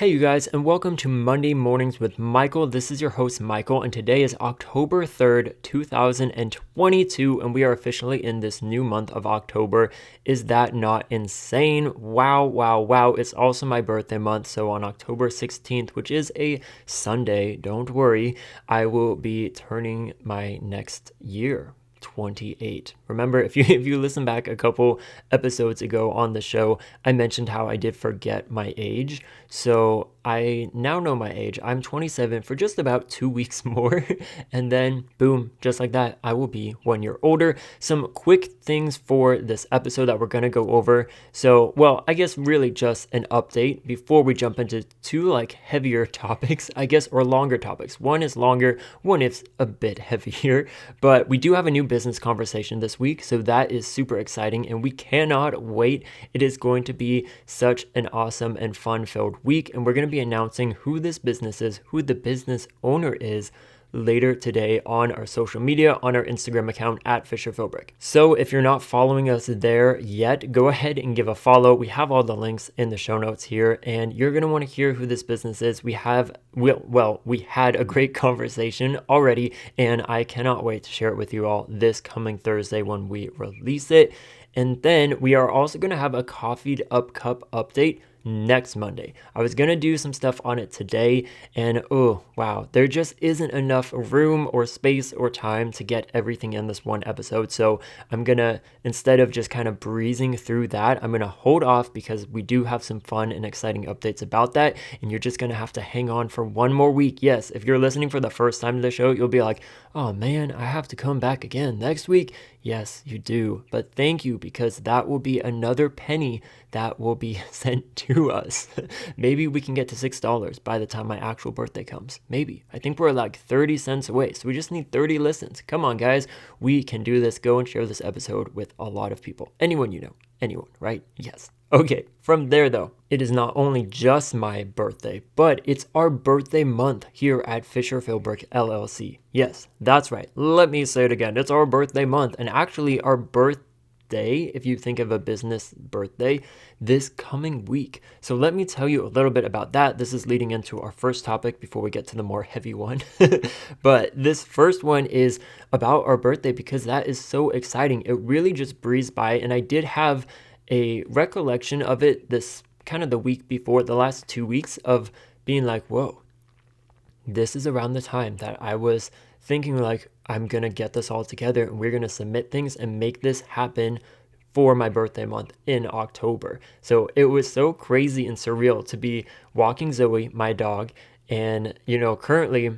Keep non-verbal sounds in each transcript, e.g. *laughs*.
Hey, you guys, and welcome to Monday Mornings with Michael. This is your host, Michael, and today is October 3rd, 2022, and we are officially in this new month of October. Is that not insane? Wow, wow, wow. It's also my birthday month, so on October 16th, which is a Sunday, don't worry, I will be turning my next year. 28. Remember, if you *laughs* if you listen back a couple episodes ago on the show, I mentioned how I did forget my age. So I now know my age. I'm 27 for just about two *laughs* weeks more. *laughs* and then, boom, just like that, I will be one year older. Some quick things for this episode that we're to go over. So, well, I guess really just an update before we jump into two like heavier topics, I guess, or longer topics. One is longer, one is a bit heavier. But we do have a new business conversation this week. So that is super exciting. And we cannot wait. It is going to be such an awesome and fun filled week. And we're going to be announcing who this business is, who the business owner is later today on our social media, on our Instagram account at Fisher Philbrick. So if you're not following us there yet, go ahead and give a follow. We have all the links in the show notes here, and you're gonna want to hear who this business is. We have well, well, we had a great *laughs* conversation already, and I cannot wait to share it with you all this coming Thursday when we release it. And then we are also going to have a coffeed up cup update next Monday. I was to do some stuff on it today, and oh, wow, there just isn't enough room or space or time to get everything in this one episode. So I'm to, instead of just kind of breezing through that, I'm to hold off because we do have some fun and exciting updates about that. And you're just to have to hang on for one more week. Yes, if you're listening for the first time to the show, you'll be like, oh man, I have to come back again next week. Yes, you do. But thank you because that will be another penny that will be *laughs* sent to us. *laughs* Maybe we can get to $6 by the time my actual birthday comes. Maybe. I think we're like 30 cents away. So we just need 30 listens. Come on, guys. We can do this. Go and share this episode with a lot of people. Anyone you know. Anyone, right? Yes. Okay, from there though, it is not only just my birthday, but it's our birthday month here at Fisher Philbrick LLC. Yes, that's right. Let me say it again. It's our birthday month, and actually, our birthday, if you think of a business birthday, this coming week. So, let me tell you a little bit about that. This is leading into our first topic before we get to the more heavy one. *laughs* but this first one is about our birthday because that is so exciting. It really just breezed by, and I did have a recollection of it this kind of the week before, the last two weeks of being like, whoa, this is around the time that I was thinking like, I'm going to get this all together and we're going to submit things and make this happen for my birthday month in October. So it was so crazy and surreal to be walking Zoe, my dog, and you know, currently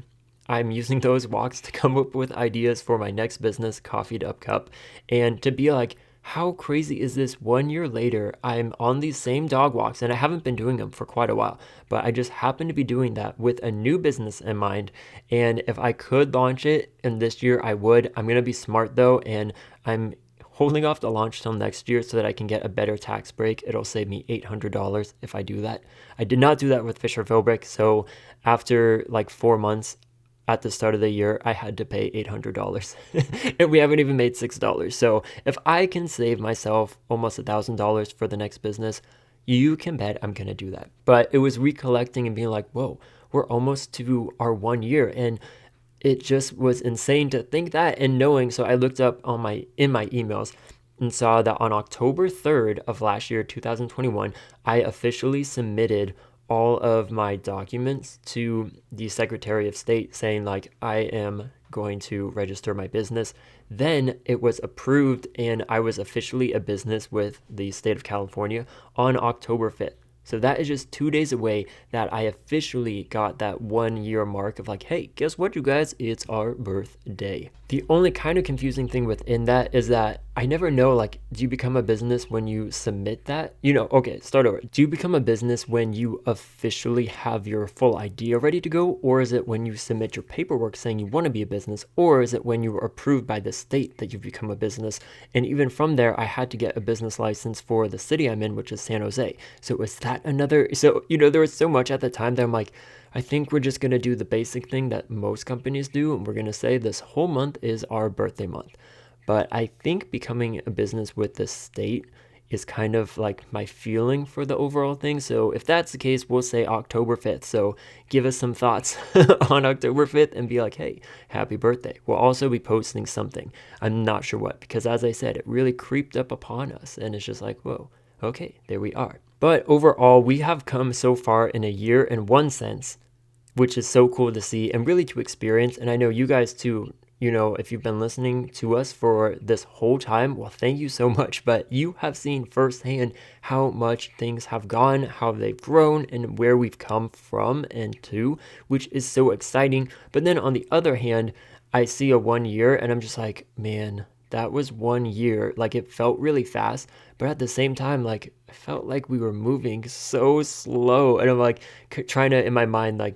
I'm using those walks to come up with ideas for my next business, Coffeed Up Cup, and to be like, how crazy is this? One year later, I'm on these same dog walks and I haven't been doing them for quite a while, but I just happen to be doing that with a new business in mind. And if I could launch it in this year, I would. I'm going to be smart though, and I'm holding off the launch till next year so that I can get a better tax break. It'll save me $800 if I do that. I did not do that with Fisher Philbrick, so after like four months, at the start of the year, I had to pay $800 *laughs* and we haven't even made $6. So if I can save myself almost $1,000 for the next business, you can bet I'm going to do that. But it was recollecting and being like, whoa, we're almost to our one year. And it just was insane to think that and knowing. So I looked up on my, in my emails and saw that on October 3rd of last year, 2021, I officially submitted all of my documents to the Secretary of State saying, like, I am going to register my business. Then it was approved, and I was officially a business with the state of California on October 5th. So that is just two days away that I officially got that one year mark of like, hey, guess what, you guys? It's our birthday. The only kind of confusing thing within that is that I never know, like, do you become a business when you submit that? You know, okay, start over. Do you become a business when you officially have your full idea ready to go? Or is it when you submit your paperwork saying you want to be a business? Or is it when you are approved by the state that you've become a business? And even from there, I had to get a business license for the city I'm in, which is San Jose. So was that another? So, you know, there was so much at the time that I'm like, I think we're just going to do the basic thing that most companies do. And we're going to say this whole month is our birthday month. But I think becoming a business with the state is kind of like my feeling for the overall thing. So if that's the case, we'll say October 5th. So give us some thoughts *laughs* on October 5th and be like, hey, happy birthday. We'll also be posting something. I'm not sure what, because as I said, it really creeped up upon us. And it's just like, whoa, okay, there we are. But overall, we have come so far in a year in one sense, which is so cool to see and really to experience. And I know you guys too you know, if you've been listening to us for this whole time, well, thank you so *laughs* much. But you have seen firsthand how much things have gone, how they've grown, and where we've come from and to, which is so exciting. But then on the other hand, I see a one year and I'm just like, man, that was one year. Like it felt really fast, but at the same time, like I felt like we were moving so slow. And I'm like trying to, in my mind, like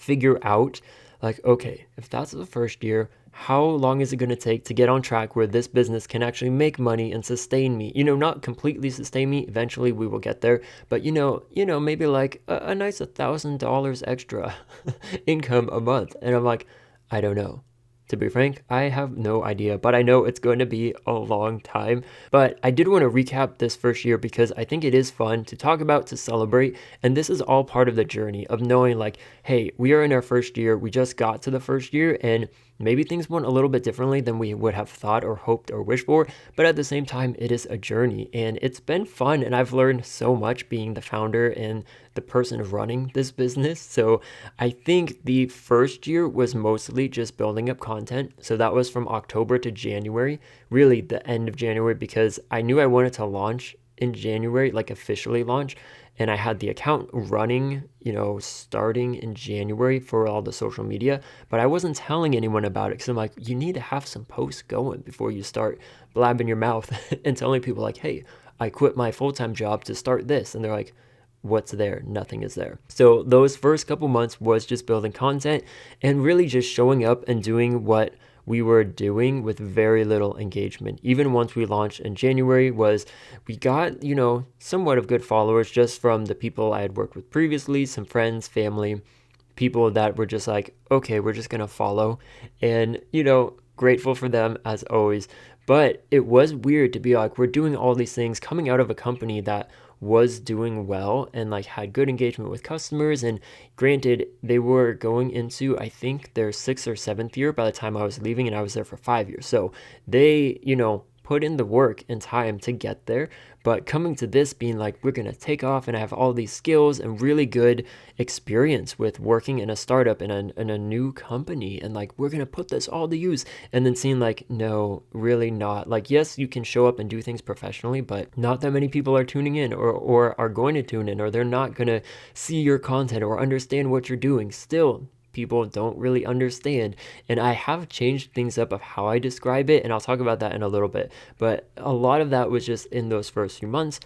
figure out like, okay, if that's the first year, how long is it going to take to get on track where this business can actually make money and sustain me? You know not completely sustain me eventually we will get there but you know you know maybe like a, a nice thousand dollars extra *laughs* income a month. And i'm like i don't know to be frank, I have no idea, but I know it's going to be a long time. But I did want to recap this first year because I think it is fun to talk about, to celebrate. And this is all part of the journey of knowing, like, hey, we are in our first year. We just got to the first year, and maybe things went a little bit differently than we would have thought or hoped or wished for. But at the same time, it is a journey, and it's been fun. And I've learned so much being the founder and the person running this business. So I think the first year was mostly just building up content. So that was from October to January, really the end of January, because I knew I wanted to launch in January, like officially launch. And I had the account running, you know, starting in January for all the social media, but I wasn't telling anyone about it because I'm like, you need to have some posts going before you start blabbing your mouth *laughs* and telling people, like, hey, I quit my full time job to start this. And they're like, what's there nothing is there. So those first couple months was just building content and really just showing up and doing what we were doing with very little engagement. Even once we launched in january was we got you know somewhat of good followers just from the people i had worked with previously some friends family people that were just like okay we're just gonna follow and you know grateful for them as always. But it was weird to be like we're doing all these things coming out of a company that was doing well and like had good engagement with customers and granted they were going into i think their sixth or seventh year by the time i was leaving and i was there for five years so they you know put in the work and time to get there. But coming to this being like, we're going to take off and have all these skills and really good experience with working in a startup in a, in a new company. And like, we're going to put this all to use. And then seeing like, no, really not. Like, yes, you can show up and do things professionally, but not that many people are tuning in or, or are going to tune in or they're not going to see your content or understand what you're doing. Still, people don't really understand. And I have changed things up of how I describe it, and I'll talk about that in a little bit. But a lot of that was just in those first few months.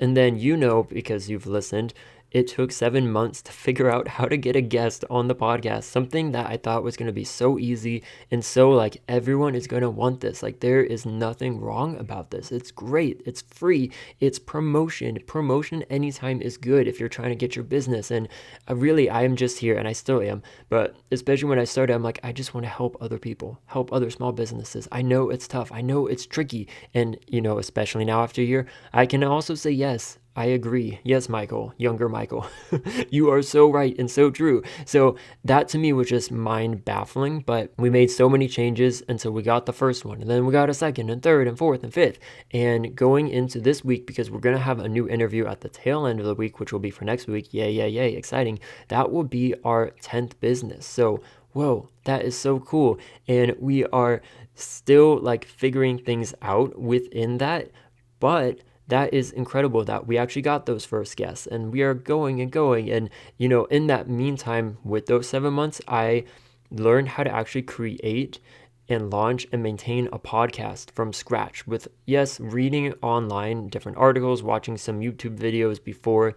And then you know, because you've listened, it took seven months to figure out how to get a guest on the podcast, something that I thought was going to be so easy and so like everyone is going to want this. Like, there is nothing wrong about this. It's great, it's free, it's promotion. Promotion anytime is good if you're trying to get your business. And uh, really, I am just here and I still am, but especially when I started, I'm like, I just want to help other people, help other small businesses. I know it's tough, I know it's tricky. And, you know, especially now after a year, I can also say yes. I agree. Yes, Michael, younger Michael. *laughs* you are so right and so true. So that to me was just mind baffling, but we made so many changes until we got the first one. And then we got a second and third and fourth and fifth. And going into this week, because we're going to have a new interview at the tail end of the week, which will be for next week. Yay, yay, yay. Exciting. That will be our 10th business. So, whoa, that is so cool. And we are still like figuring things out within that. But that is incredible that we actually got those first guests and we are going and going. And, you know, in that meantime, with those seven months, I learned how to actually create and launch and maintain a podcast from scratch with, yes, reading online different articles, watching some YouTube videos before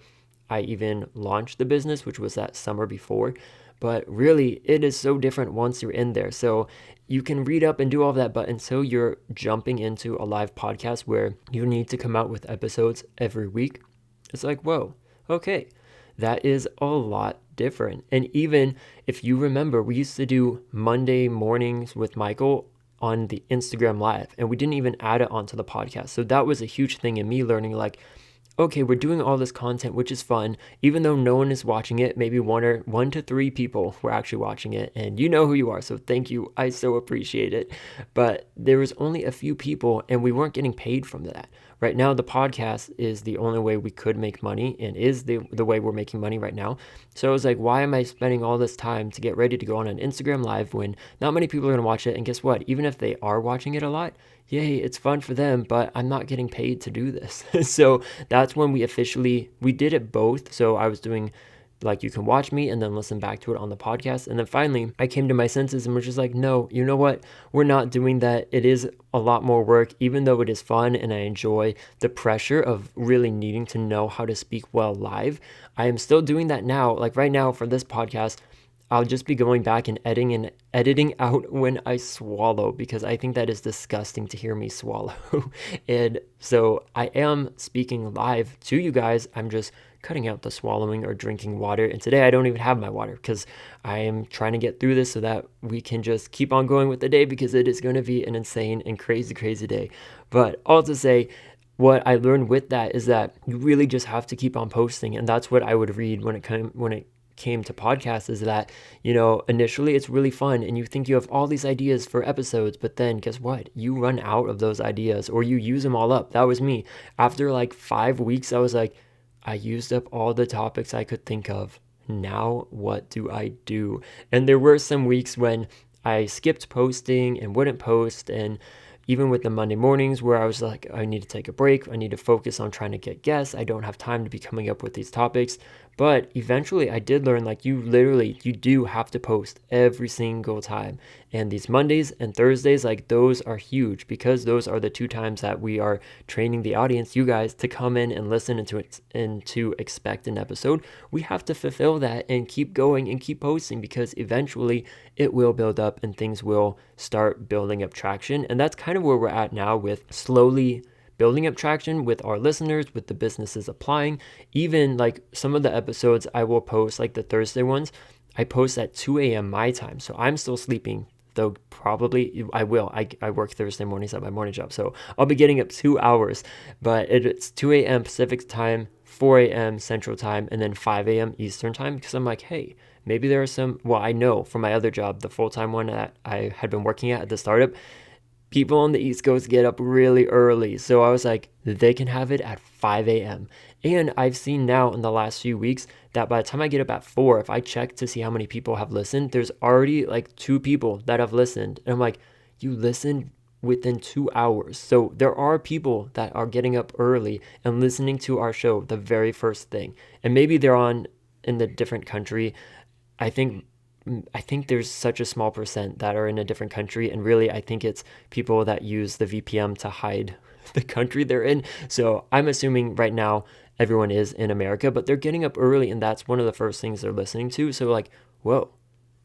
I even launched the business, which was that summer before. But really, it is so different once you're in there. So you can read up and do all of that, but until you're jumping into a live podcast where you need to come out with episodes every week, it's like, whoa, okay, that is a lot different. And even if you remember, we used to do Monday mornings with Michael on the Instagram live and we didn't even add it onto the podcast. So that was a huge thing in me learning like okay, we're doing all this content, which is fun, even though no one is watching it. Maybe one or one to three people were actually watching it, and you know who you are, so thank you. I so appreciate it. But there was only a few people, and we weren't getting paid from that. Right now, the podcast is the only way we could make money, and is the the way we're making money right now. So I was like, why am I spending all this time to get ready to go on an Instagram live when not many people are gonna watch it? And guess what? Even if they are watching it a lot, yay, it's fun for them, but I'm not getting paid to do this. *laughs* so that's when we officially we did it both. So I was doing like you can watch me and then listen back to it on the podcast. And then finally, I came to my senses and was just like, no, you know what? We're not doing that. It is a lot more work, even though it is fun and I enjoy the pressure of really needing to know how to speak well live. I am still doing that now. Like right now for this podcast, I'll just be going back and editing and editing out when I swallow because I think that is disgusting to hear me *laughs* swallow. and so I am speaking live to you guys. I'm just cutting out the swallowing or drinking water. And today I don't even have my water because I am trying to get through this so that we can just keep on going with the day because it is going to be an insane and crazy, crazy day. But all to say, what I learned with that is that you really just have to keep on posting, and that's what I would read when it came when it came to podcasts is that, you know, initially it's really fun and you think you have all these ideas for episodes, but then guess what? You run out of those ideas or you use them all up. That was me. After like five weeks, I was like, I used up all the topics I could think of. Now, what do I do? And there were some weeks when I skipped posting and wouldn't post and even with the Monday mornings where I was like, I need to take a break, I need to focus on trying to get guests, I don't have time to be coming up with these topics. But eventually I did learn like you literally you do have to post every single time. And these Mondays and Thursdays like those are huge because those are the two times that we are training the audience, you guys to come in and listen and to and to expect an episode. We have to fulfill that and keep going and keep posting because eventually it will build up and things will start building up traction. And that's kind of where we're at now with slowly building up traction with our listeners, with the businesses applying. Even like some of the episodes I will post, like the Thursday ones, I post at 2 a.m. my time. So I'm still sleeping, though probably I will. I, I work Thursday mornings at my morning job. So I'll be getting up two hours, but it's 2 a.m. Pacific time, 4 a.m. Central time, and then 5 a.m. Eastern time because I'm like, hey, maybe there are some, well, I know from my other job, the full time one that I had been working at at the startup people on the East Coast get up really early. So I was like, they can have it at 5 a.m. And I've seen now in the last few weeks that by the time I get up at 4, if I check to see how many people have listened, there's already like two people that have listened. And I'm like, you listened within two hours. So there are people that are getting up early and listening to our show the very first thing. And maybe they're on in the different country. I think I think there's such a small percent that are in a different country, and really, I think it's people that use the VPN to hide *laughs* the country they're in. So I'm assuming right now everyone is in America, but they're getting up early, and that's one of the first things they're listening to. So like, whoa,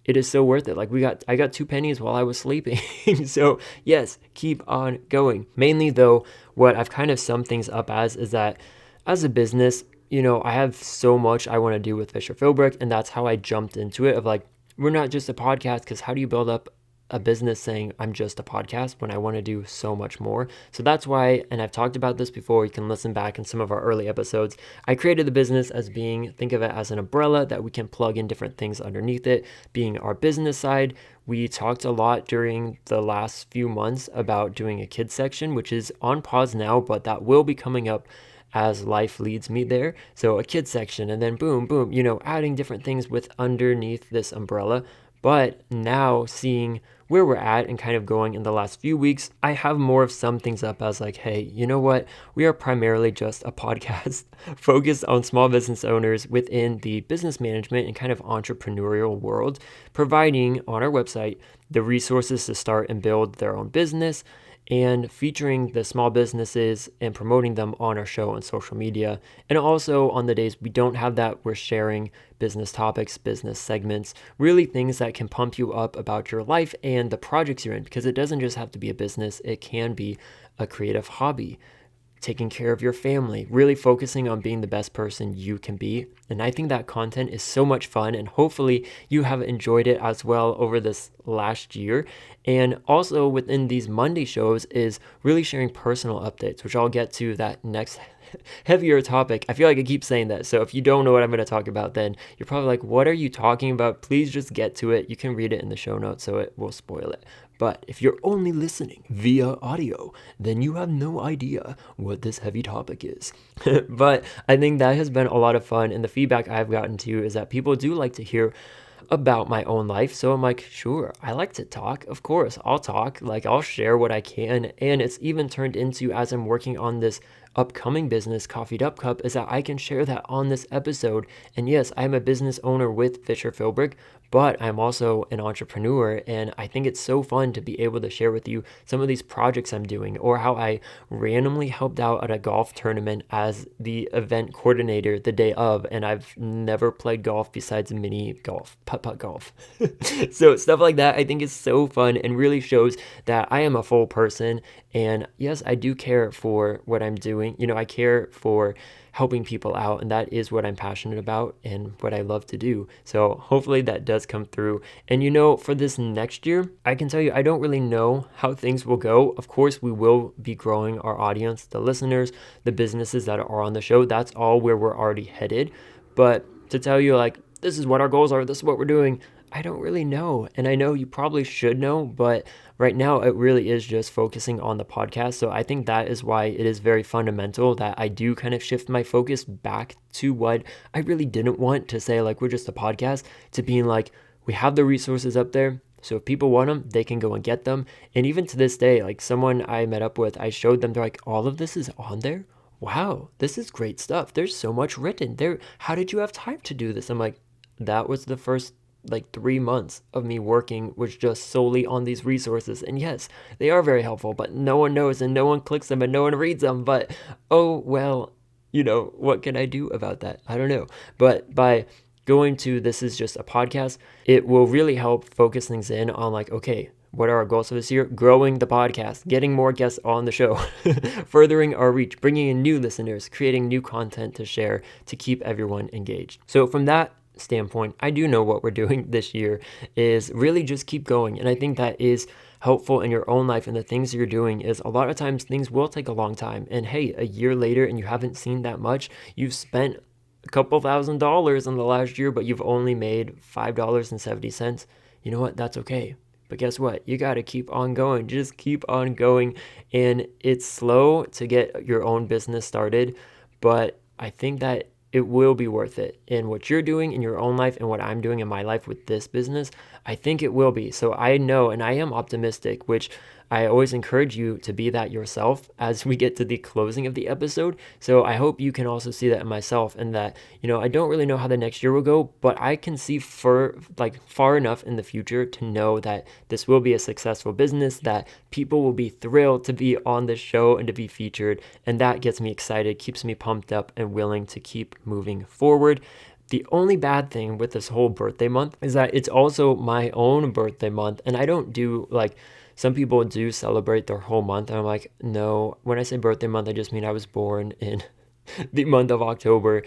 it is so worth it. Like we got, I got two pennies while I was sleeping. *laughs* so yes, keep on going. Mainly though, what I've kind of summed things up as is that as a business, you know, I have so much I want to do with Fisher Philbrick, and that's how I jumped into it. Of like, we're not just a podcast because how do you build up a business saying I'm just a podcast when I want to do so much more. So that's why, and I've talked about this before, you can listen back in some of our early episodes. I created the business as being, think of it as an umbrella that we can plug in different things underneath it, being our business side. We talked a lot during the last few months about doing a kids section, which is on pause now, but that will be coming up as life leads me there. So a kid section, and then boom, boom, you know, adding different things with underneath this umbrella. But now seeing where we're at and kind of going in the last few weeks, I have more of some things up as like, hey, you know what? We are primarily just a *laughs* podcast focused on small business owners within the business management and kind of entrepreneurial world, providing on our website the resources to start and build their own business and featuring the small businesses and promoting them on our show on social media. And also on the days we don't have that, we're sharing business topics, business segments, really things that can pump you up about your life and the projects you're in, because it doesn't just have to be a business, it can be a creative hobby. Taking care of your family, really focusing on being the best person you can be. And I think that content is so much fun, and hopefully, you have enjoyed it as well over this last year. And also, within these Monday shows, is really sharing personal updates, which I'll get to that next *laughs* heavier topic. I feel like I keep saying that. So if you don't know what I'm going to talk about, then you're probably like, what are you talking about? Please just get to it. You can read it in the show notes, so it will spoil it. But if you're only listening via audio, then you have no idea what this heavy topic is. *laughs* but I think that has been a lot of fun. And the feedback I've gotten to is that people do like to hear about my own life. So I'm like, sure, I like to talk. Of course, I'll talk. Like, I'll share what I can. And it's even turned into, as I'm working on this upcoming business, Coffeed Up Cup, is that I can share that on this episode. And yes, I'm a business owner with Fisher Philbrick, but I'm also an entrepreneur. And I think it's so fun to be able to share with you some of these projects I'm doing or how I randomly helped out at a golf tournament as the event coordinator the day of. And I've never played golf besides mini golf, putt putt golf. *laughs* so stuff like that I think is so fun and really shows that I am a full person. And yes, I do care for what I'm doing. You know, I care for helping people out. And that is what I'm passionate about and what I love to do. So hopefully that does come through. And you know, for this next year, I can tell you, I don't really know how things will go. Of course, we will be growing our audience, the listeners, the businesses that are on the show. That's all where we're already headed. But to tell you, like, this is what our goals are, this is what we're doing, I don't really know. And I know you probably should know, but right now it really is just focusing on the podcast. So I think that is why it is very fundamental that I do kind of shift my focus back to what I really didn't want to say, like, we're just a podcast, to being like, we have the resources up there. So if people want them, they can go and get them. And even to this day, like someone I met up with, I showed them, they're like, all of this is on there? Wow, this is great stuff. There's so much written there. How did you have time to do this? I'm like, that was the first like three months of me working was just solely on these resources. And yes, they are very helpful, but no one knows and no one clicks them and no one reads them. But oh, well, you know, what can I do about that? I don't know. But by going to this is just a podcast, it will really help focus things in on like, okay, what are our goals for this year? Growing the podcast, getting more guests on the show, *laughs* furthering our reach, bringing in new listeners, creating new content to share to keep everyone engaged. So, from that standpoint, I do know what we're *laughs* doing this year is really just keep going. And I think that is helpful in your own life and the things you're doing is a lot of times things will take a long time. And hey, a year later and you haven't seen that much, you've spent a couple thousand dollars in the last year, but you've only made $5.70. You know what? That's okay. But guess what? You got to keep on going. Just keep on going. And it's slow to get your own business started, but I think that it will be worth it. in what you're doing in your own life and what I'm doing in my life with this business, I think it will be. So I know and I am optimistic, which I always encourage you to be that yourself *laughs* as we get to the closing of the episode. So I hope you can also see that in myself and that, you know, I don't really know how the next year will go, but I can see for like far enough in the future to know that this will be a successful business, that people will be thrilled to be on the show and to be featured. And that gets me excited, keeps me pumped up and willing to keep moving forward. The only bad thing with this whole birthday month is that it's also my own birthday month, and I don't do like some people do celebrate their whole month. And I'm like, no, when I say birthday month, I just mean I was born in *laughs* the month of October.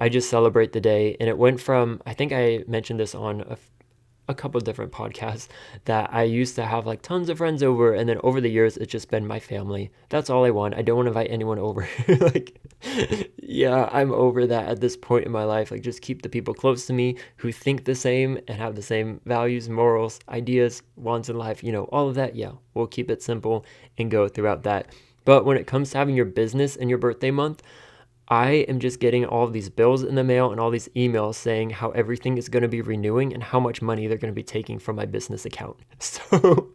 I just celebrate the day. And it went from, I think I mentioned this on a a couple different podcasts that I used to have like tons of friends over, and then over the years, it's just been my family. That's all I want. I don't want to invite anyone over. *laughs* like, yeah, I'm over that at this point in my life. Like, just keep the people close to me who think the same and have the same values, morals, ideas, wants in life, you know, all of that. Yeah, we'll keep it simple and go throughout that. But when it comes to having your business and your birthday month, I am just getting all of these bills in the mail and all these emails saying how everything is going to be renewing and how much money they're going to be taking from my business account. *laughs* So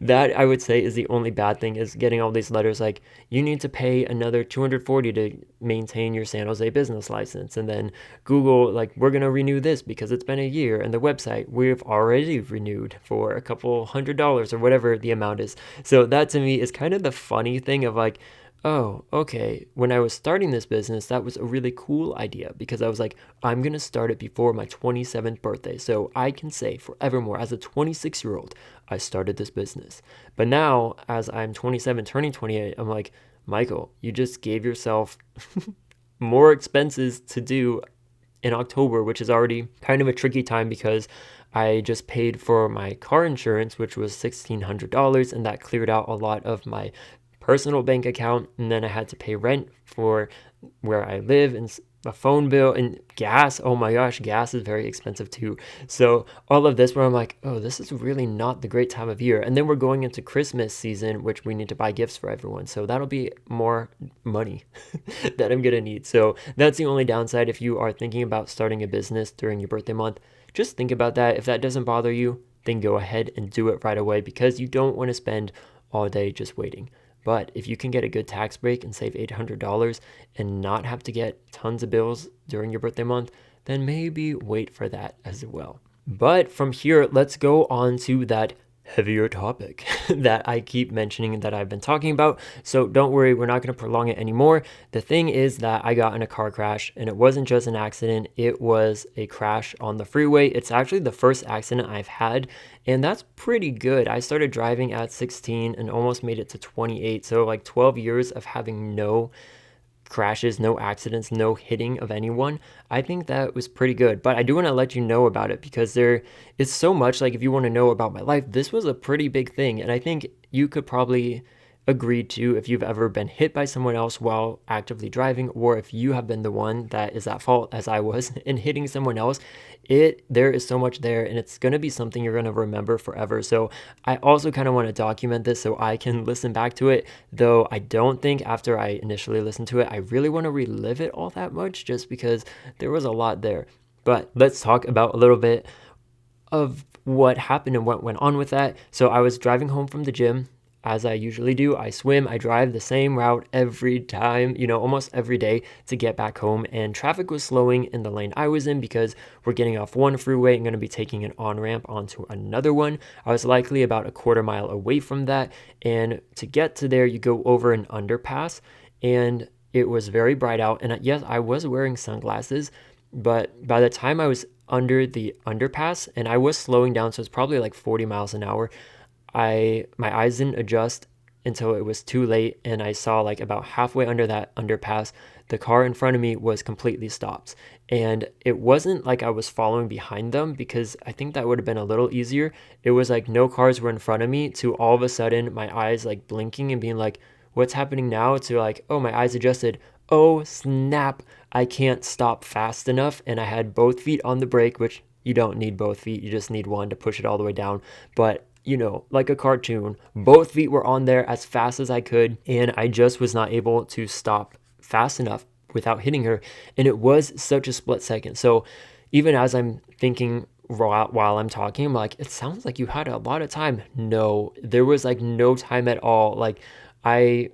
that I would say is the only bad thing is getting all these letters like you need to pay another 240 to maintain your San Jose business license and then Google like we're going to renew this because it's been a year and the website we've already renewed for a couple hundred dollars or whatever the amount is. So that to me is kind of the funny thing of like oh, okay, when I was starting this business, that was a really cool idea because I was like, I'm going to start it before my 27th birthday. So I can say forevermore, as a 26 year old, I started this business. But now, as I'm 27, turning 28, I'm like, Michael, you just gave yourself *laughs* more expenses to do in October, which is already kind of a tricky time because I just paid for my car insurance, which was $1,600, and that cleared out a lot of my personal bank account. And then I had to pay rent for where I live and a phone bill and gas. Oh my gosh, gas is very expensive too. So all of this where I'm like, oh, this is really not the great time of year. And then we're going into Christmas season, which we need to buy gifts for everyone. So that'll be more money *laughs* that I'm gonna need. So that's the only downside if you are thinking about starting a business during your birthday month. Just think about that. If that doesn't bother you, then go ahead and do it right away because you don't want to spend all day just waiting. But if you can get a good tax break and save $800 and not have to get tons of bills during your birthday month, then maybe wait for that as well. But from here, let's go on to that heavier topic *laughs* that I keep mentioning that I've been talking about. So don't worry, we're not going to prolong it anymore. The thing is that I got in a car crash and it wasn't just an accident, it was a crash on the freeway. It's actually the first accident I've had, and that's pretty good. I started driving at 16 and almost made it to 28. So, like 12 years of having no crashes, no accidents, no hitting of anyone. I think that was pretty good. But I do want to let you know about it because there is so much. Like, if you want to know about my life, this was a pretty big thing. And I think you could probably agree to if you've ever been hit by someone else while actively driving or if you have been the one that is at fault as I was *laughs* in hitting someone else it there is so much there and it's going to be something you're going to remember forever. So I also kind of want to document this so I can *laughs* listen back to it though I don't think after I initially listened to it I really want to relive it all that much just because there was a lot there. But let's talk about a little bit of what happened and what went on with that. So I was driving home from the gym as I usually do, I swim, I drive the same route every time, you know, almost every day to get back home. And traffic was slowing in the lane I was in because we're getting off one freeway and going to be taking an on ramp onto another one. I was likely about a quarter mile away from that. And to get to there, you go over an underpass. And it was very bright out. And uh, yes, I was wearing sunglasses, but by the time I was under the underpass and I was slowing down, so it's probably like 40 miles an hour. I my eyes didn't adjust until it was too late and I saw like about halfway under that underpass the car in front of me was completely stopped. And it wasn't like I was following behind them because I think that would have been a little easier. It was like no cars were in front of me to all of a sudden my eyes like blinking and being like what's happening now? to like oh my eyes adjusted. Oh snap. I can't stop fast enough. And I had both feet on the brake which you don't need both feet. You just need one to push it all the way down. But you know, like a cartoon. Both feet were on there as fast as I could, and I just was not able to stop fast enough without hitting her. And it was such a split second. So even as I'm thinking while I'm talking, I'm like, it sounds like you had a lot of time. No, there was like no time at all. Like, I.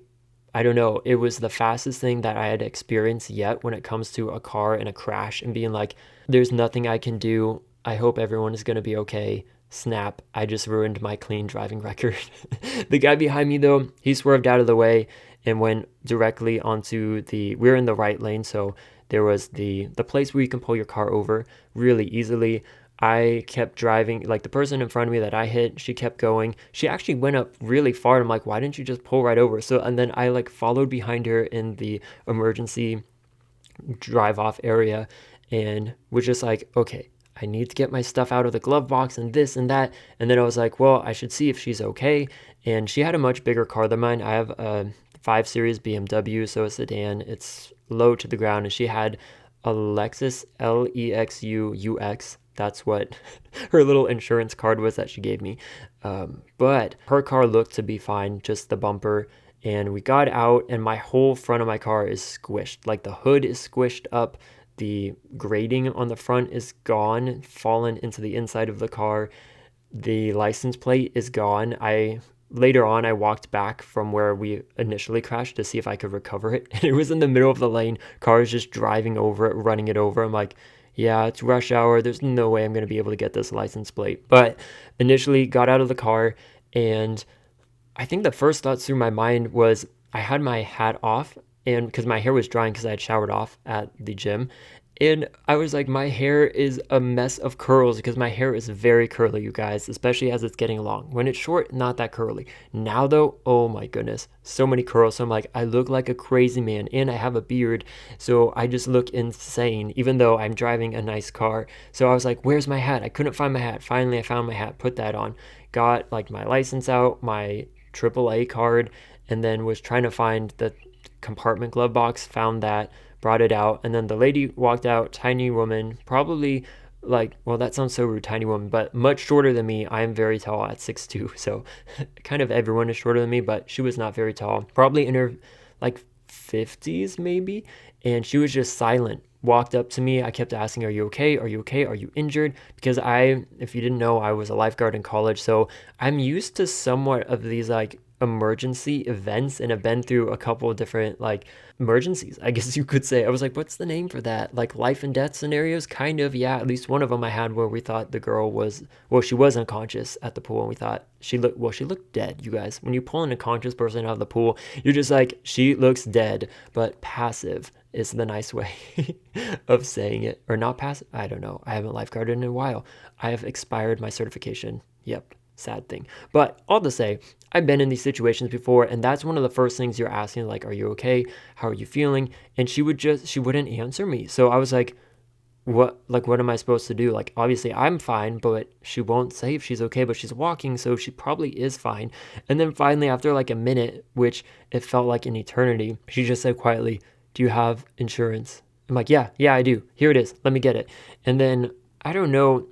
I don't know. It was the fastest thing that I had experienced yet when it comes to a car and a crash and being like, there's nothing I can do. I hope everyone is going to be okay snap, I just ruined my clean driving record. *laughs* the guy behind me, though, he swerved out of the way and went directly onto the. We are in the right lane, so there was the the place where you can pull your car over really easily. I kept driving, like the person in front of me that I hit, she kept going. She actually went up really far. And I'm like, why didn't you just pull right over? So, and then I like followed behind her in the emergency drive off area and was just like, okay, I need to get my stuff out of the glove box and this and that. And then I was like, well, I should see if she's okay. And she had a much bigger car than mine. I have a 5 Series BMW, so a sedan. It's low to the ground. And she had a Lexus LEXU UX. That's what *laughs* her little insurance card was that she gave me. Um, but her car looked to be fine, just the bumper. And we got out, and my whole front of my car is squished. Like the hood is squished up the grating on the front is gone, fallen into the inside of the car. The license plate is gone. I later on I walked back from where we initially crashed to see if I could recover it. *laughs* And it was in the middle of the lane. Cars just driving over it, running it over. I'm like, yeah, it's rush hour. There's no way I'm going to be able to get this license plate. But initially got out of the car and I think the first thoughts through my mind was I had my hat off and because my hair was drying because I had showered off at the gym. And I was like, my hair is a mess of curls because my hair is very curly, you guys, especially as it's getting long. When it's short, not that curly. Now, though, oh my goodness, so many curls. So I'm like, I look like a crazy man and I have a beard. So I just look insane, even though I'm driving a nice car. So I was like, where's my hat? I couldn't find my hat. Finally, I found my hat, put that on, got like my license out, my AAA card, and then was trying to find the compartment glove box, found that brought it out, and then the lady walked out, tiny woman, probably like well that sounds so rude tiny woman but much shorter than me. I am very tall at 6'2 *laughs* so kind of everyone is shorter than me but she was not very tall. Probably in her like 50s maybe and she was just silent. Walked up to me i kept asking are you okay? Are you okay? Are you injured? Because i if you didn't know i was a lifeguard in college so i'm used to somewhat of these like emergency events and have been through a couple of different like emergencies i *laughs* guess you could say. I was like what's the name for that? Like life and death scenarios kind of yeah at least one of them i had where we thought the girl was well she was unconscious at the pool and we thought she looked well she looked dead you guys. When you pull an unconscious person out of the pool you're just like she looks dead but passive is the nice way *laughs* of saying it or not passive i don't know. I haven't lifeguarded in a while. I have expired my certification. Yep sad thing. But all to say, I've been in these situations before, and that's one of the first things you're asking, like, are you okay? How are you feeling? And she would just, she wouldn't answer me. So I was like, what, like, what am I supposed to do? Like, obviously I'm fine, but she won't say if she's okay, but she's walking, so she probably is fine. And then finally, after like a minute, which it felt like an eternity, she just said quietly, Do you have insurance? I'm like, Yeah, yeah, I do. Here it is. Let me get it. And then I don't know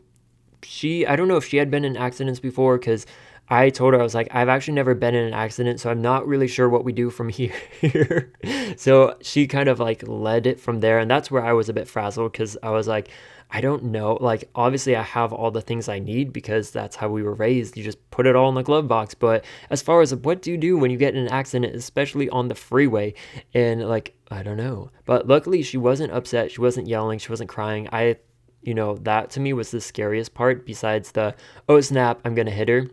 she I don't know if she had been in accidents before because I told her I was like I've actually never been in an accident so I'm not really sure what we do from *laughs* here. so she kind of like led it from there and that's where I was a bit frazzled because I was like I don't know. Like obviously I have all the things I need because that's how we were raised. You just put it all in the glove box. But as far as what do you do when you get in an accident especially on the freeway? And like I don't know. But luckily she wasn't upset. She wasn't yelling. She wasn't crying. I you know, that to me was the scariest part besides the, oh snap, I'm going to hit her.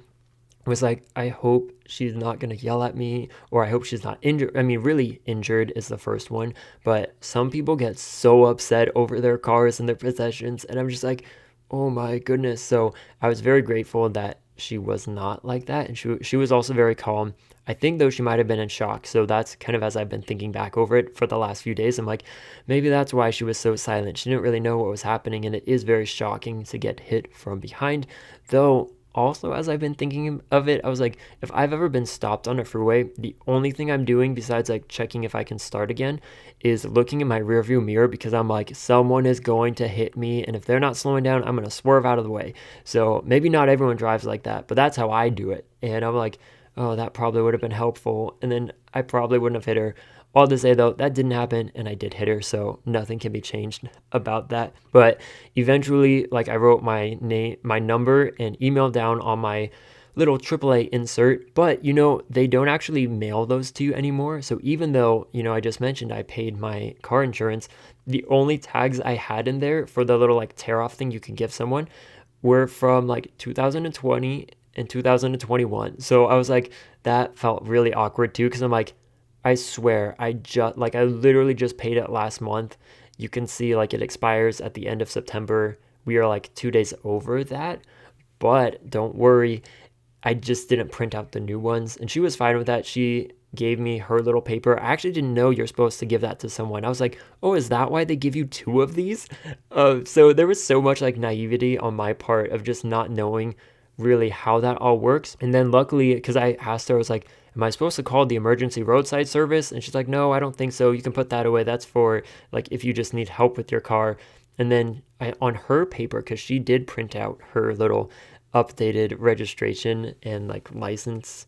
Was like, I hope she's not going to yell at me or I hope she's not injured. I mean, really injured is the first one, but some people get so upset over their cars and their possessions. And I'm just like, oh my goodness. So I was very grateful that she was not like that. And she, she was also very calm. I think though she might have been in shock. So that's kind of as I've been thinking back over it for the last few days. I'm like, maybe that's why she was so silent. She didn't really know what was happening. And it is very shocking to get hit from behind. Though also as I've been thinking of it, I was like, if I've ever been stopped on a freeway, the only thing I'm doing besides like checking if I can start again is looking in my rearview mirror because I'm like, someone is going to hit me, and if they're not slowing down, I'm gonna swerve out of the way. So maybe not everyone drives like that, but that's how I do it. And I'm like, oh, that probably would have been helpful, and then I probably wouldn't have hit her. All to say though, that didn't happen and I did hit her, so nothing can be changed about that. But eventually, like I wrote my name, my number and email down on my little AAA insert, but you know, they don't actually mail those to you anymore. So even though, you know, I just mentioned I paid my car insurance, the only tags I had in there for the little like tear off thing you can give someone were from like 2020 and 2021. So I was like, that felt really awkward too, because I'm like, I swear, I just like I literally just paid it last month. You can see like it expires at the end of September. We are like two days over that, but don't worry. I just didn't print out the new ones, and she was fine with that. She gave me her little paper. I actually didn't know you're supposed to give that to someone. I was like, oh, is that why they give you two of these? *laughs* Uh, so there was so much like naivety on my part of just not knowing really how that all works. And then luckily, because I asked her, I was like, am I supposed to call the emergency roadside service? And she's like, no, I don't think so. You can put that away. That's for like if you just need help with your car. And then I, on her paper, because she did print out her little updated registration and like license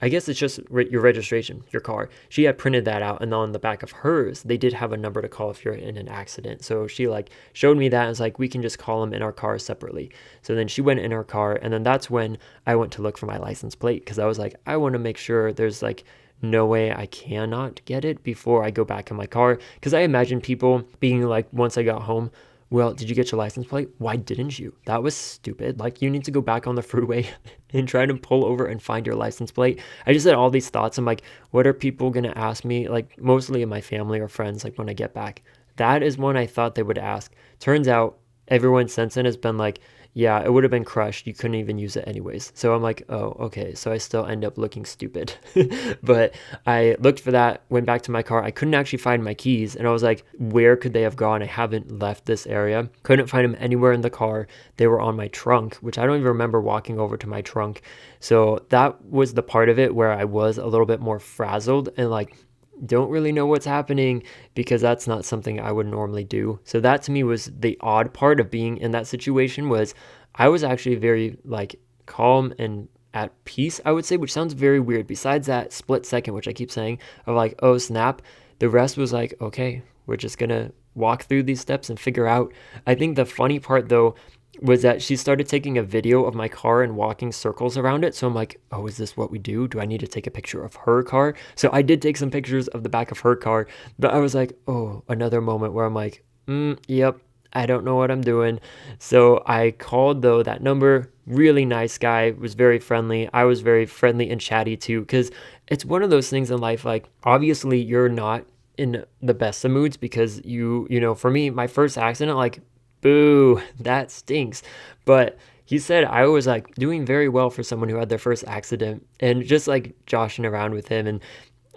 I guess it's just re- your registration, your car. She had printed that out, and on the back of hers, they did have a number to call if you're in an accident. So she like showed me that and was like, we can just call them in our car separately. So then she went in her car, and then that's when I went to look for my license plate because I was like, I want to make sure there's like no way I cannot get it before I go back in my car. Because I imagine people being like, once I got home, well, did you get your license plate? Why didn't you? That was stupid. Like, you need to go back on the *laughs* freeway and try to pull over and find your license plate. I just had all these thoughts. I'm like, what are people going to ask me? Like, mostly in my family or friends, like when I get back, that is one I thought they would ask. Turns out everyone since then has been like, yeah, it would have been crushed. You couldn't even use it anyways. So I'm like, oh, okay. So I still end up looking stupid. *laughs* but I looked for that, went back to my car. I couldn't actually find my keys. And I was like, where could they have gone? I haven't left this area. Couldn't find them anywhere in the car. They were on my trunk, which I don't even remember walking over to my trunk. So that was the part of it where I was a little bit more frazzled and like, don't really know what's happening because that's not something I would normally do. So that to me was the odd part of being in that situation was I was actually very like calm and at peace, I would say, which sounds very weird. Besides that split second, which I keep saying of like, oh snap, the rest was like, okay, we're just gonna walk through these steps and figure out. I think the funny part though was that she started taking a video of my car and walking circles around it. So I'm like, oh, is this what we do? Do I need to take a picture of her car? So I did take some pictures of the back of her car, but I was like, oh, another moment where I'm like, mm, yep, I don't know what I'm doing. So I called though that number, really nice guy, was very friendly. I was very friendly and chatty too, because it's one of those things in life, like, obviously, you're not in the best of moods because you, you know, for me, my first accident, like, boo, that stinks. But he said I was like doing very well for someone who had their first accident and just like joshing around with him. And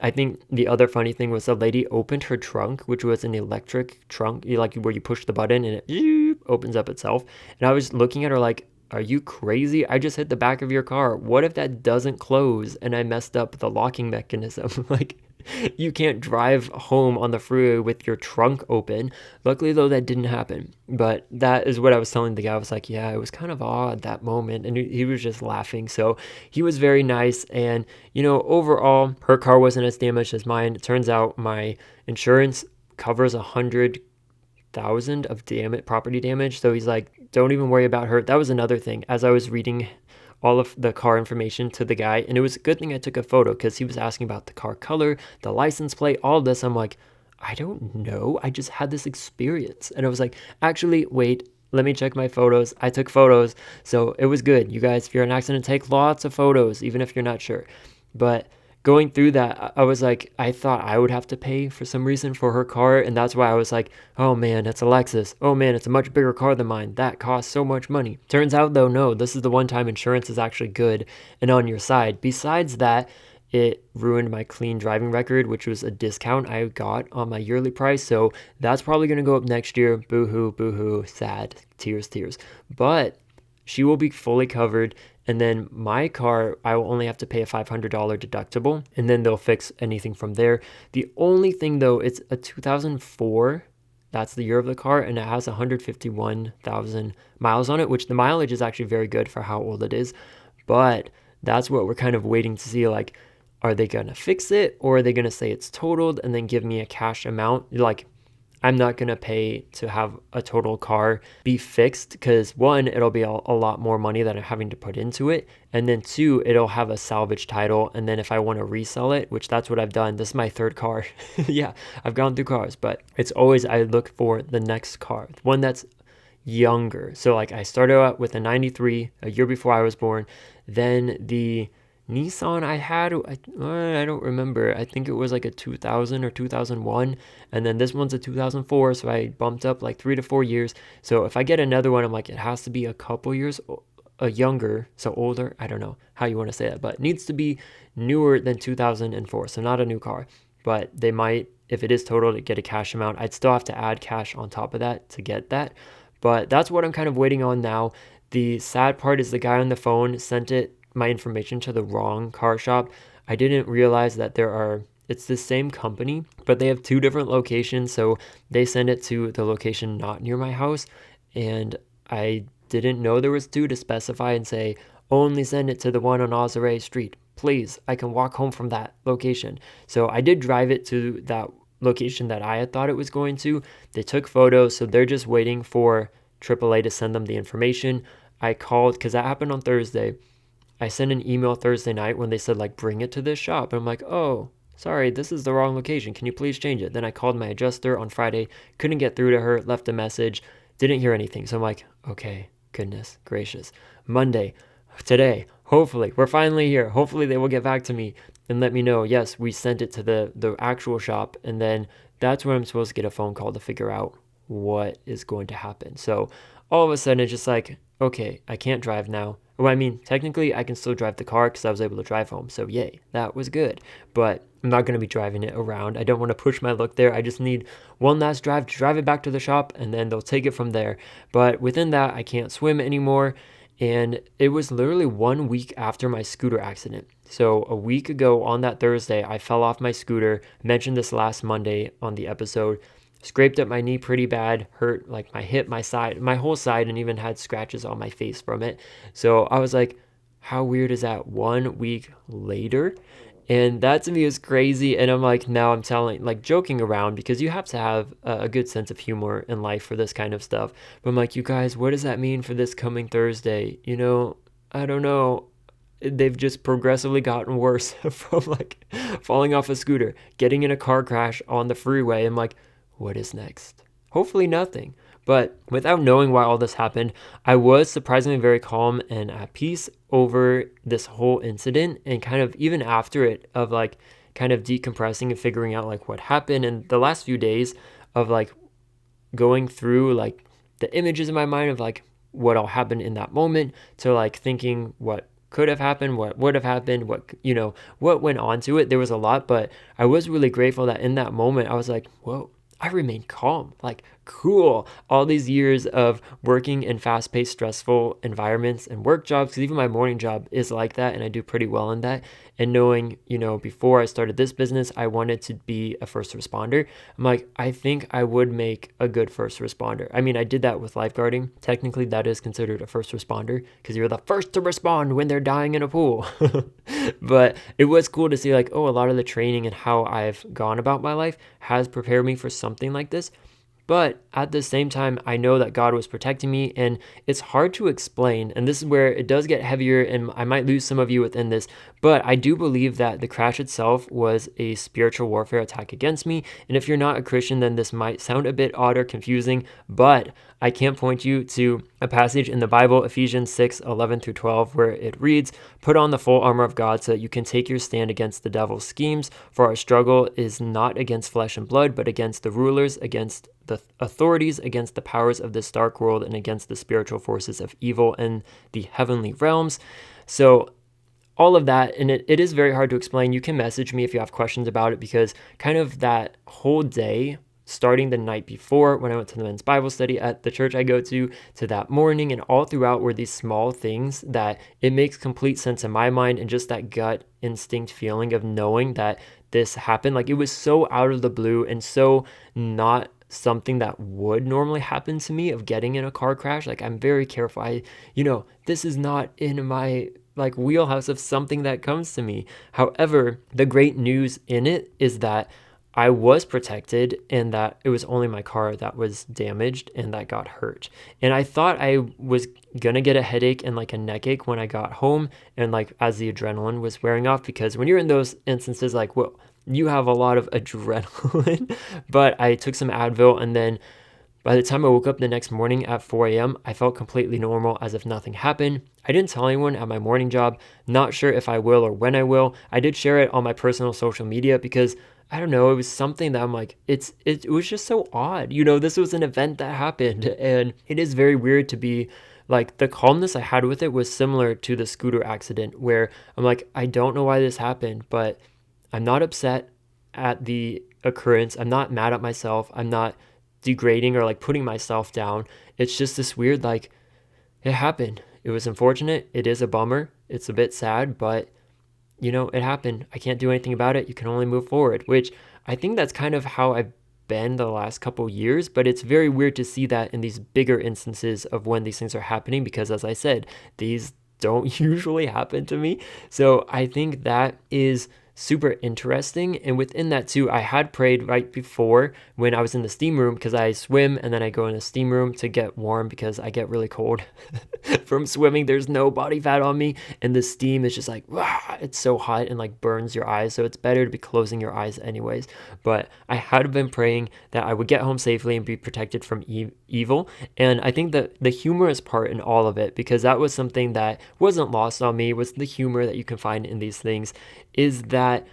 I think the other funny thing was the lady opened her trunk, which was an electric trunk, like where you push the button and it opens up itself. And I was looking at her like, are you crazy? I just hit the back of your car. What if that doesn't close and I messed up the locking mechanism? *laughs* like, you can't drive home on the freeway with your trunk open. Luckily, though, that didn't happen. But that is what I was telling the guy. I was like, yeah, it was kind of odd that moment. And he was just laughing. So he was very nice. And, you know, overall, her car wasn't as damaged as mine. It turns out my insurance covers a hundred thousand of damage property damage so he's like don't even worry about her that was another thing as i was reading all of the car information to the guy. And it was a good thing I took a photo because he was asking about the car color, the license plate, all this. I'm like, I don't know. I just had this experience. And I was like, actually, wait, let me check my photos. I took photos. So it was good. You guys, if you're in an accident, take lots of photos, even if you're not sure. But going through that, I was like, I thought I would have to pay for some reason for her car. And that's why I was like, oh man, it's a Lexus. Oh man, it's a much bigger car than mine. That costs so much money. Turns out, though, no, this is the one time insurance is actually good and on your side. Besides that, it ruined my clean driving record, which was a discount I got on my yearly price. So that's probably going to go up next year. Boo hoo, boo hoo, sad, tears, tears. But she will be fully covered and then my car, I will only have to pay a $500 deductible, and then they'll fix anything from there. The only thing though, it's a 2004. That's the year of the car, and it has 151,000 miles on it, which the mileage is actually very good for how old it is. But that's what we're kind of waiting to see. Like, are they gonna fix it, or are they gonna say it's totaled and then give me a cash amount? Like, I'm not going to pay to have a total car be fixed because one, it'll be a, a, lot more money that I'm having to put into it. And then two, it'll have a salvage title. And then if I want to resell it, which that's what I've done, this is my third car. *laughs* yeah, I've gone through cars, but it's always I look for the next car, one that's younger. So like I started out with a 93 a year before I was born. Then the Nissan I had, I, uh, I don't remember. I think it was like a 2000 or 2001. And then this one's a 2004. So I bumped up like three to four years. So if I get another one, I'm like, it has to be a couple years a younger, so older. I don't know how you want to say that, but needs to be newer than 2004. So not a new car. But they might, if it is total, to get a cash amount. I'd still have to add cash on top of that to get that. But that's what I'm kind of waiting on now. The sad part is the guy on the phone sent it my information to the wrong car shop. I didn't realize that there are it's the same company, but they have two different locations. So they send it to the location not near my house. And I didn't know there was two to specify and say, only send it to the one on Ozare Street. Please, I can walk home from that location. So I did drive it to that location that I had thought it was going to. They took photos, so they're just waiting for AAA to send them the information. I called because that happened on Thursday. I sent an email Thursday night when they said like bring it to this shop. And I'm like, oh, sorry, this is the wrong location. Can you please change it? Then I called my adjuster on Friday, couldn't get through to her, left a message, didn't hear anything. So I'm like, okay, goodness gracious. Monday, today, hopefully, we're finally here. Hopefully they will get back to me and let me know, yes, we sent it to the the actual shop and then that's when I'm supposed to get a phone call to figure out what is going to happen. So all of a sudden, it's just like, okay, I can't drive now. Well, I mean, technically, I can still drive the car because I was able to drive home. So, yay, that was good. But I'm not going to be driving it around. I don't want to push my luck there. I just need one last drive to drive it back to the shop, and then they'll take it from there. But within that, I can't swim anymore. And it was literally one week after my scooter accident. So, a week ago on that Thursday, I fell off my scooter. Mentioned this last Monday on the episode scraped up my knee pretty bad, hurt like my hip, my side, my whole side, and even had scratches on my face from it. So I was like, how weird is that? One week later. And that to me is crazy. And I'm like, now I'm telling, like joking around because you have to have a, good sense of humor in life for this kind of stuff. But I'm like, you guys, what does that mean for this coming Thursday? You know, I don't know they've just progressively gotten worse *laughs* from like falling off a scooter, getting in a car crash on the freeway. I'm like, what is next? Hopefully, nothing. But without knowing why all this happened, I was surprisingly very calm and at peace over this whole incident and kind of even after it of like kind of decompressing and figuring out like what happened and the last few days of like going through like the images in my mind of like what all happened in that moment to like thinking what could have happened, what would have happened, what you know, what went on to it. There was a lot, but I was really grateful that in that moment I was like, whoa, I remained calm. Like, cool. All these years of working in fast paced, stressful environments and work jobs, because even my morning job is like that, and I do pretty well in that. And knowing, you know, before I started this business, I wanted to be a first responder. I'm like, I think I would make a good first responder. I mean, I did that with lifeguarding. Technically, that is considered a first responder because you're the first to respond when they're dying in a pool. *laughs* but it was cool to see, like, oh, a lot of the training and how I've gone about my life has prepared me for something like this. But at the same time, I know that God was protecting me, and it's hard to explain. And this is where it does get heavier, and I might lose some of you within this. But I do believe that the crash itself was a spiritual warfare attack against me. And if you're not a Christian, then this might sound a bit odd or confusing. But I can't point you to a passage in the Bible, Ephesians 6 11 through 12, where it reads, Put on the full armor of God so that you can take your stand against the devil's schemes, for our struggle is not against flesh and blood, but against the rulers, against the authorities, against the powers of this dark world, and against the spiritual forces of evil in the heavenly realms. So, all of that, and it, it is very hard to explain. You can message me if you have questions about it because kind of that whole day starting the night before when I went to the men's Bible study at the church I go to, to that morning, and all throughout were these small things that it makes complete sense in my mind, and just that gut instinct feeling of knowing that this happened. Like it was so out of the blue and so not something that would normally happen to me of getting in a car crash. Like I'm very careful. I, you know, this is not in my like wheelhouse of something that comes to me. However, the great news in it is that I was protected and that it was only my car that was damaged and that got hurt. And I thought I was gonna get a headache and like a neck ache when I got home and like as the adrenaline was wearing off because when you're in those instances like well you have a lot of *laughs* adrenaline. but I took some Advil and then by the time I woke up the next morning at 4 a.m., I felt completely normal as if nothing happened. I didn't tell anyone at my morning job, not sure if I will or when I will. I did share it on my personal social media because I don't know, it was something that I'm like, it's it, it was just so odd. You know, this was an event that happened *laughs* and it is very weird to be like the calmness I had with it was similar to the scooter accident where I'm like, I don't know why this happened, but I'm not upset at the occurrence. I'm not mad at myself. I'm not degrading or like putting myself down. It's just this weird like it happened. It was unfortunate. It is a bummer. It's a bit sad, but you know, it happened. I can't do anything about it. You can only move forward, which I think that's kind of how I've been the last couple years, but it's very weird to see that in these bigger instances of when these things are happening because as I said, these don't *laughs* usually happen to me. So I think that is super interesting. And within that, too, I had prayed right before when I was in the steam room because I swim and then I go in the steam room to get warm because I get really cold *laughs* from swimming. There's no body fat on me, and the steam is just like, it's so hot and like burns your eyes. So it's better to be closing your eyes, anyways. But I had been praying that I would get home safely and be protected from e- evil. And I think that the humorous part in all of it, because that was something that wasn't lost on me, was the humor that you can find in these things is that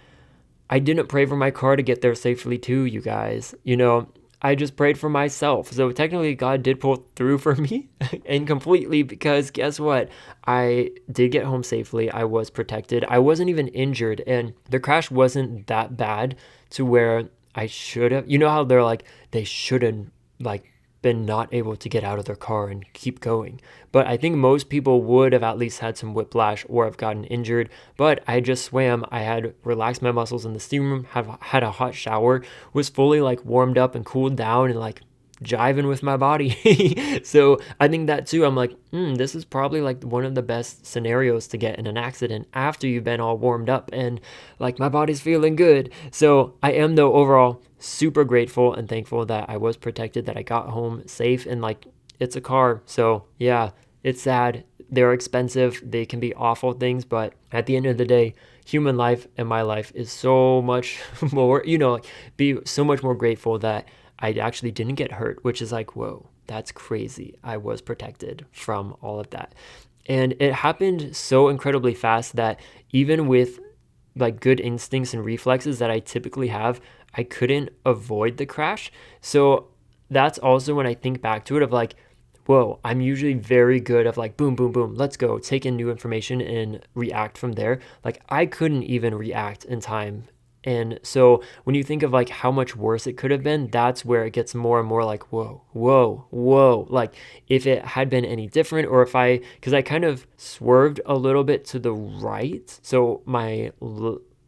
I didn't pray for my car to get there safely too, you guys. You know, I just prayed for myself. So technically, God did pull through for *laughs* me and completely because guess what? I did get home safely. I was protected. I wasn't even injured. And the crash wasn't that bad to where I should have. You know how they're like, they shouldn't like been not able to get out of their car and keep going. But I think most people would have at least had some whiplash or have gotten injured. But I just swam. I had relaxed my muscles in the steam room, have had a hot shower, was fully like warmed up and cooled down and like jiving with my body. *laughs* so I think that too, I'm like, hmm, this is probably like one of the best scenarios to get in an accident after you've been all warmed up and like my body's feeling good. So I am though overall super grateful and thankful that I was protected, that I got home safe and like it's a car. So yeah, it's sad. They're expensive. They can be awful things, but at the end of the day, human life and my life is so much *laughs* more, you know, be so much more grateful that I actually didn't get hurt, which is like, whoa, that's crazy. I was protected from all of that. And it happened so incredibly fast that even with like good instincts and reflexes that I typically have, I couldn't avoid the crash. So that's also when I think back to it of like, whoa, I'm usually very good of like boom, boom, boom, let's go, take in new information and react from there. Like I couldn't even react in time and so when you think of like how much worse it could have been, that's where it gets more and more like, whoa, whoa, whoa. Like if it had been any different, or if I, because I kind of swerved a little bit to the right. So my,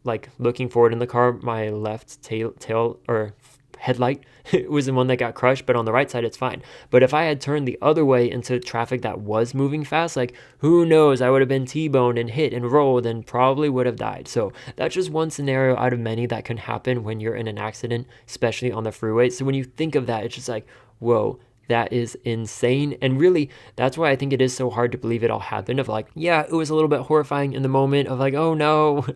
like looking forward in the car, my left tail, tail or headlight *laughs* was the one that got crushed, but on the right side, it's fine. But if I had turned the other way into traffic that was moving fast, like who knows, I would have been T boned and hit and rolled and probably would have died. So that's just one scenario out of many that can happen when you're in an accident, especially on the freeway. So when you think of that, it's just like, whoa, that is insane. And really, that's why I think it is so hard to believe it all happened. Of like, yeah, it was a little bit horrifying in the moment of like, oh no,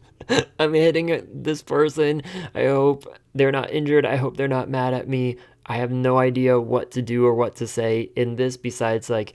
*laughs* I'm hitting this person. I hope they're not injured. I hope they're not mad at me. I have no idea what to do or what to say in this besides like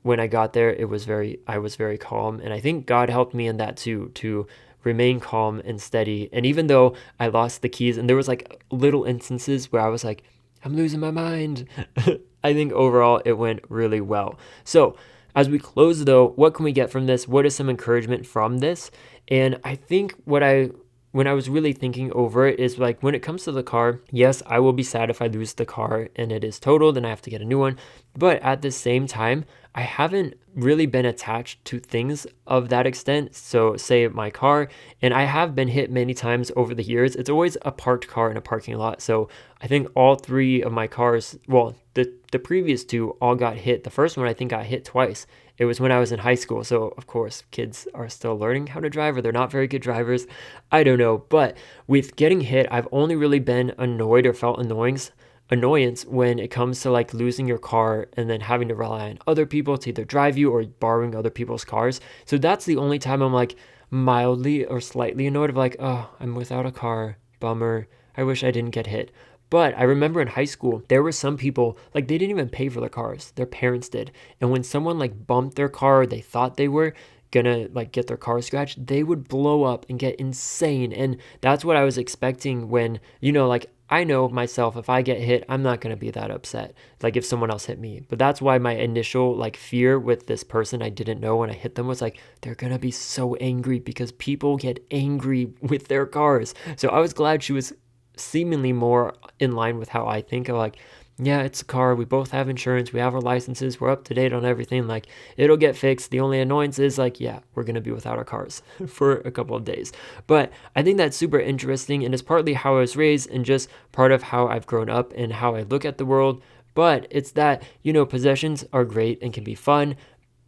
when I got there it was very I was very calm and I think God helped me in that too to remain calm and steady. And even though I lost the keys and there was like little instances where I was like I'm losing my mind. *laughs* I think overall it went really well. So, as we close though, what can we get from this? What is some encouragement from this? And I think what I when I was really thinking over it is like when it comes to the car, yes, I will be sad if I lose the car and it is totaled and I have to get a new one. But at the same time, I haven't really been attached to things of that extent. So, say my car, and I have been hit many times over the years. It's always a parked car in a parking lot. So, I think all three of my cars, well, the, the previous two all got hit. The first one, I think, got hit twice. It was when I was in high school. So, of course, kids are still learning how to drive or they're not very good drivers. I don't know. But with getting hit, I've only really been annoyed or felt annoyance annoyance when it comes to like losing your car and then having to rely on other people to either drive you or borrowing other people's cars. So that's the only time I'm like mildly or slightly annoyed of like, oh, I'm without a car. Bummer. I wish I didn't get hit. But I remember in high school, there were some people, like, they didn't even pay for their cars. Their parents did. And when someone, like, bumped their car, they thought they were gonna, like, get their car scratched, they would blow up and get insane. And that's what I was expecting when, you know, like, I know myself, if I get hit, I'm not going to be that upset, like if someone else hit me. But that's why my initial like fear with this person I didn't know when I hit them was like, they're going to be so angry because people get angry *laughs* with their cars. So I was glad she was seemingly more in line with how I think of like, yeah, it's a car. We both have insurance. We have our licenses. We're up to date on everything. Like, it'll get fixed. The only annoyance is, like, yeah, we're going to be without our cars *laughs* for a couple of days. But I think that's super interesting. And it's partly how I was raised and just part of how I've grown up and how I look at the world. But it's that, you know, possessions are great and can be fun.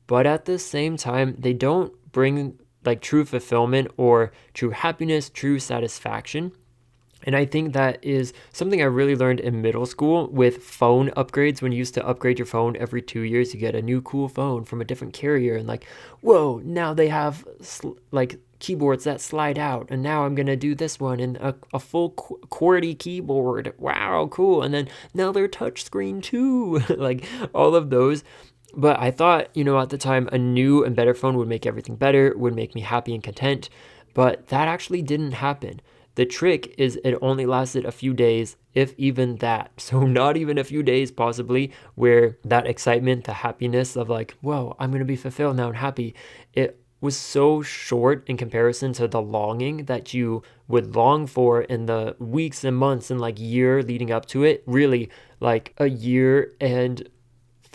But at the same time, they don't bring like true fulfillment or true happiness, true satisfaction. And I think that is something I really learned in middle school with phone upgrades. When you used to upgrade your phone every two years, you get a new cool phone from a different carrier. And like, whoa, now they have sl- like keyboards that slide out. And now I'm to do this one and a, a full qu- QWERTY keyboard. Wow, cool. And then now they're touchscreen too. *laughs* like all of those. But I thought, you know, at the time, a new and better phone would make everything better, would make me happy and content. But that actually didn't happen The trick is it only lasted a few days, if even that. *laughs* So, not even a few days, possibly, where that excitement, the happiness of like, whoa, I'm going to be fulfilled now and happy, it was so short in comparison to the longing that you would long for in the weeks and months and like year leading up to it. Really, like a year and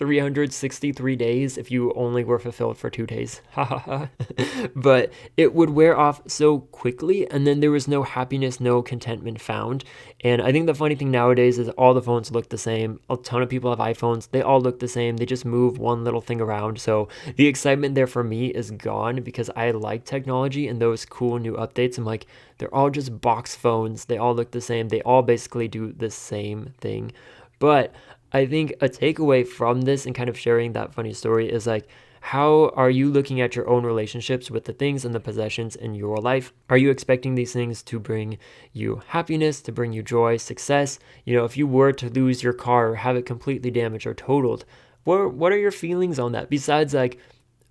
363 days if you only were fulfilled for two days. *laughs* but it would wear off so quickly, and then there was no happiness, no contentment found. And I think the funny thing nowadays is all the phones look the same. A ton of people have iPhones, they all look the same. They just move one little thing around. So the excitement there for me is gone because I like technology and those cool new updates. I'm like, they're all just box phones. They all look the same. They all basically do the same thing. But I think a takeaway from this and kind of sharing that funny story is like, how are you looking at your own relationships with the things and the possessions in your life? Are you expecting these things to bring you happiness, to bring you joy, success? You know, if you were to lose your car or have it completely damaged or totaled, what, what are your feelings on that? Besides, like,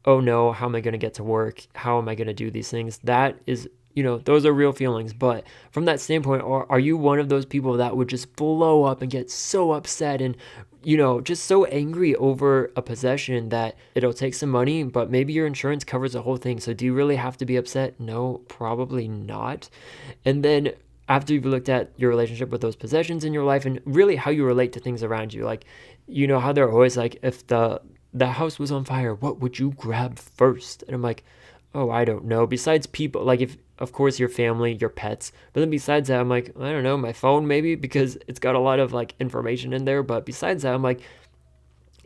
oh no, how am I going to get to work? How am I going to do these things? That is you know, those are real feelings. But from that standpoint, are, are you one of those people that would just blow up and get so upset and, you know, just so angry over a possession that it'll take some money, but maybe your insurance covers the whole thing. So do you really have to be upset? No, probably not. And then after you've looked at your relationship with those possessions in your life and really how you relate to things around you, like, you know, how they're always like, if the the house was on fire, what would you grab first? And I'm like, oh, I don't know. Besides people, like if of course your family, your pets, but then besides that, I'm like, I don't know, my phone maybe *laughs* because it's got a lot of like information in there. But besides that, I'm like,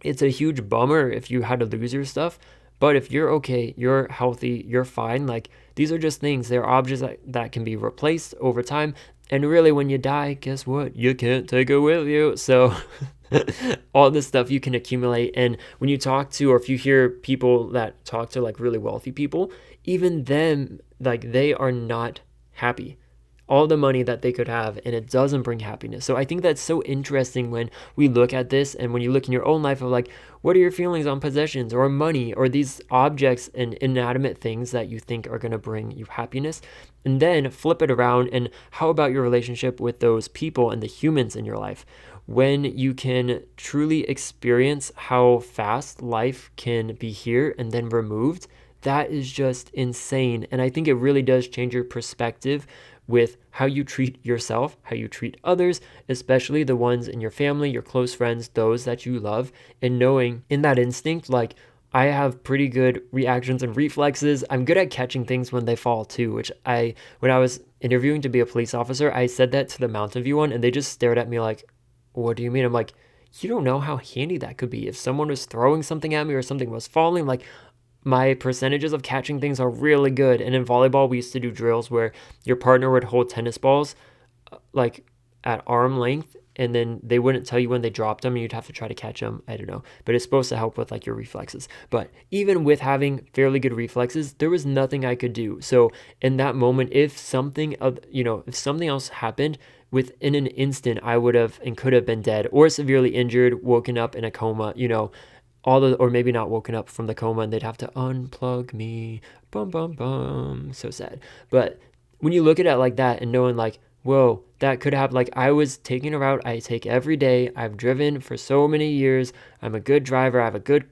it's a huge bummer if you had to lose your stuff. But if you're okay, you're healthy, you're fine. Like these are just things. They're objects that, that can be replaced over time. And really, when you die, guess what? You can't take it with you. So *laughs* *laughs* all this stuff you can accumulate. And when you talk to, or if you hear people that talk to like really wealthy people, even them, like they are not happy. All the money that they could have, and it doesn't bring happiness. So I think that's so interesting when we look at this, and when you look in your own life of like, what are your feelings on possessions or money or these objects and inanimate things that you think are going to bring you happiness? And then flip it around, and how about your relationship with those people and the humans in your life? When you can truly experience how fast life can be here and then removed, that is just insane. And I think it really does change your perspective with how you treat yourself, how you treat others, especially the ones in your family, your close friends, those that you love, and knowing in that instinct, like, I have pretty good reactions and reflexes. I'm good at catching things when they fall too, which I, when I was interviewing to be a police officer, I said that to the Mountain View one and they just stared at me like, what do you mean? I'm like, you don't know how handy that could be. If someone was throwing something at me or something was falling, like my percentages of catching things are really good. And in volleyball, we used to do drills where your partner would hold tennis balls uh, like at arm length and then they wouldn't tell you when they dropped them and you'd have to try to catch them i don't know but it's supposed to help with like your reflexes but even with having fairly good reflexes there was nothing i could do so in that moment if something you know if something else happened within an instant I would have and could have been dead or severely injured, woken up in a coma, you know, all the or maybe not woken up from the coma and they'd have to unplug me. Bum bum bum. So sad. But when you look at it like that and knowing like, whoa, that could happen. Like I was taking a route I take every day. I've driven for so many years. I'm a good driver. I have a good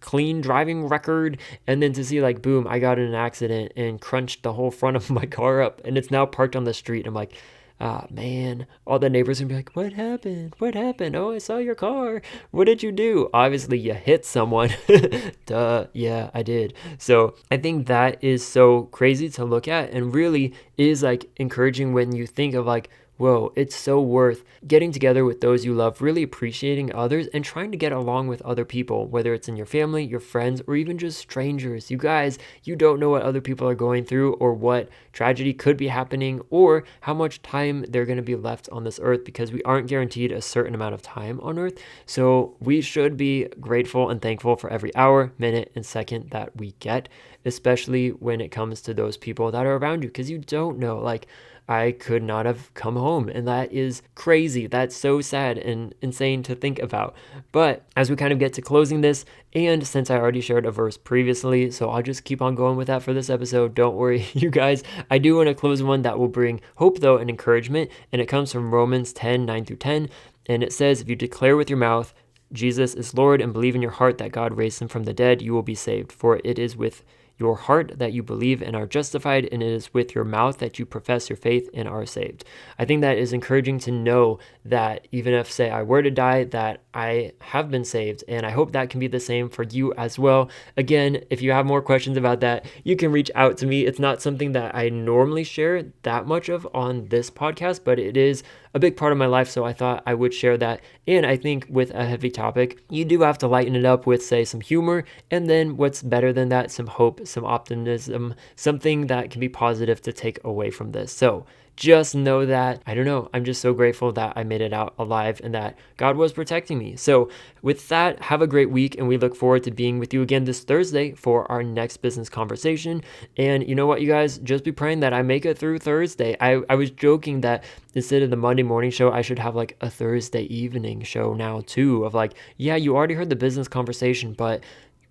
clean driving record and then to see like boom i got in an accident and crunched the whole front of *laughs* my car up and it's now parked on the street i'm like ah man. All the neighbors would be like what happened? What happened? Oh i saw your car. What did you do? Obviously you hit someone. *laughs* Duh. Yeah i did. So i think that is so crazy to look at and really is like encouraging when you think of like whoa, it's so worth getting together with those you love, really appreciating others, and trying to get along with other people, whether it's in your family, your friends, or even just strangers. You guys, you don't know what other people are going through, or what tragedy could be happening, or how much time they're going to be left on this earth because we aren't guaranteed a certain amount of time on earth. So we should be grateful and thankful for every hour, minute, and second that we get, especially when it comes to those people that are around you, because you don't know. Like, I could not have come home. And that is crazy. That's so sad and insane to think about. But as we kind of get to closing this, and since I already shared a verse previously, so I'll just keep on going with that for this episode. Don't worry, *laughs* you guys. I do want to close one that will bring hope, though, and encouragement. And it comes from Romans 10 9 through 10. And it says, If you declare with your mouth, Jesus is Lord, and believe in your heart that God raised him from the dead, you will be saved. For it is with your heart that you believe and are justified, and it is with your mouth that you profess your faith and are saved. I think that is encouraging to know that even if, say, I were to die, that I have been saved, and I hope that can be the same for you as well. Again, if you have more questions about that, you can reach out to me. It's not something that I normally share that much of on this podcast, but it is a big part of my life, so I thought I would share that. And I think with a heavy topic, you do have to lighten it up with, say, some humor, and then what's better than that, some hope, some optimism, something that can be positive to take away from this. So, just know that, I don't know, I'm just so grateful that I made it out alive and that God was protecting me. So, with that, have a great week, and we look forward to being with you again this Thursday for our next business conversation. And you know what, you guys, just be praying that I make it through Thursday. I, I was joking that instead of the Monday morning show, I should have like a Thursday evening show now, too, of like, yeah, you already heard the business conversation, but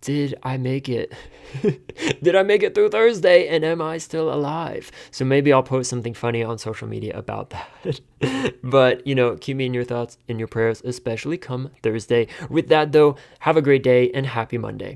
did I make it? *laughs* did I make it through Thursday and am I still alive? So maybe I'll post something funny on social media about *laughs* that. but, you know, keep me in your thoughts and your prayers, especially come Thursday. With that, though, have a great day and happy Monday.